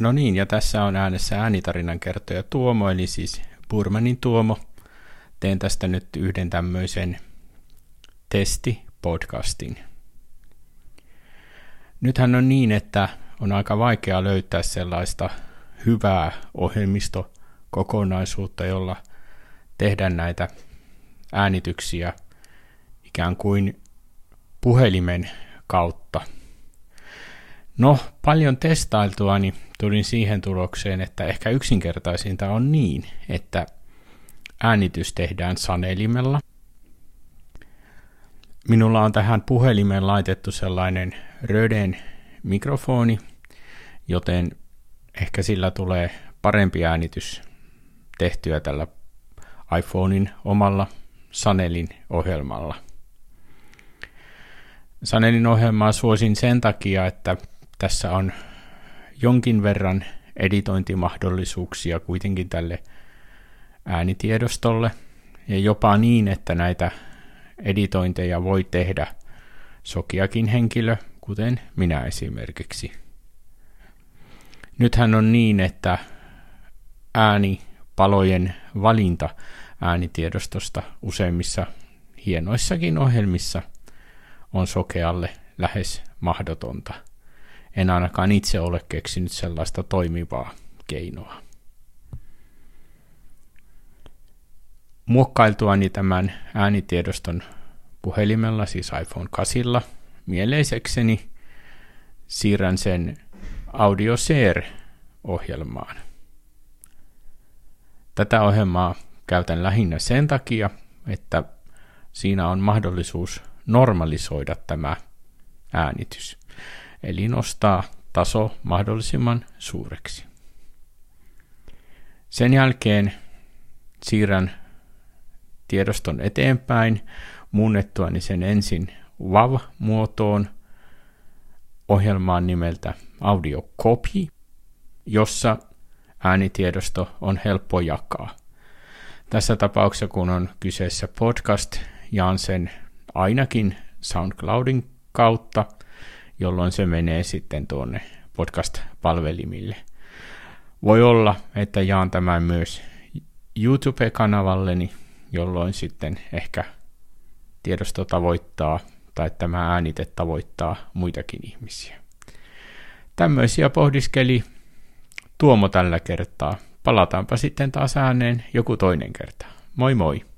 No niin, ja tässä on äänessä äänitarinan kertoja Tuomo, eli siis Burmanin Tuomo. Teen tästä nyt yhden tämmöisen testi-podcastin. Nythän on niin, että on aika vaikea löytää sellaista hyvää ohjelmistokokonaisuutta, jolla tehdä näitä äänityksiä ikään kuin puhelimen kautta. No, paljon testailtua, niin tulin siihen tulokseen, että ehkä yksinkertaisinta on niin, että äänitys tehdään sanelimella. Minulla on tähän puhelimeen laitettu sellainen Röden mikrofoni, joten ehkä sillä tulee parempi äänitys tehtyä tällä iPhonein omalla Sanelin ohjelmalla. Sanelin ohjelmaa suosin sen takia, että tässä on jonkin verran editointimahdollisuuksia kuitenkin tälle äänitiedostolle, ja jopa niin, että näitä editointeja voi tehdä sokiakin henkilö, kuten minä esimerkiksi. Nythän on niin, että äänipalojen valinta äänitiedostosta useimmissa hienoissakin ohjelmissa on sokealle lähes mahdotonta. En ainakaan itse ole keksinyt sellaista toimivaa keinoa. Muokkailtuani tämän äänitiedoston puhelimella, siis iPhone 8, mieleisekseni siirrän sen Audio Share-ohjelmaan. Tätä ohjelmaa käytän lähinnä sen takia, että siinä on mahdollisuus normalisoida tämä äänitys, eli nostaa taso mahdollisimman suureksi. Sen jälkeen siirrän tiedoston eteenpäin muunnettuani sen ensin WAV-muotoon ohjelmaan nimeltä Audio Copy, jossa äänitiedosto on helppo jakaa. Tässä tapauksessa, kun on kyseessä podcast, jaan sen ainakin SoundCloudin kautta, jolloin se menee sitten tuonne podcast-palvelimille. Voi olla, että jaan tämän myös YouTube-kanavalleni, jolloin sitten ehkä tiedosto tavoittaa tai tämä äänite tavoittaa muitakin ihmisiä. Tämmöisiä pohdiskeli Tuomo tällä kertaa. Palataanpa sitten taas ääneen joku toinen kerta. Moi moi!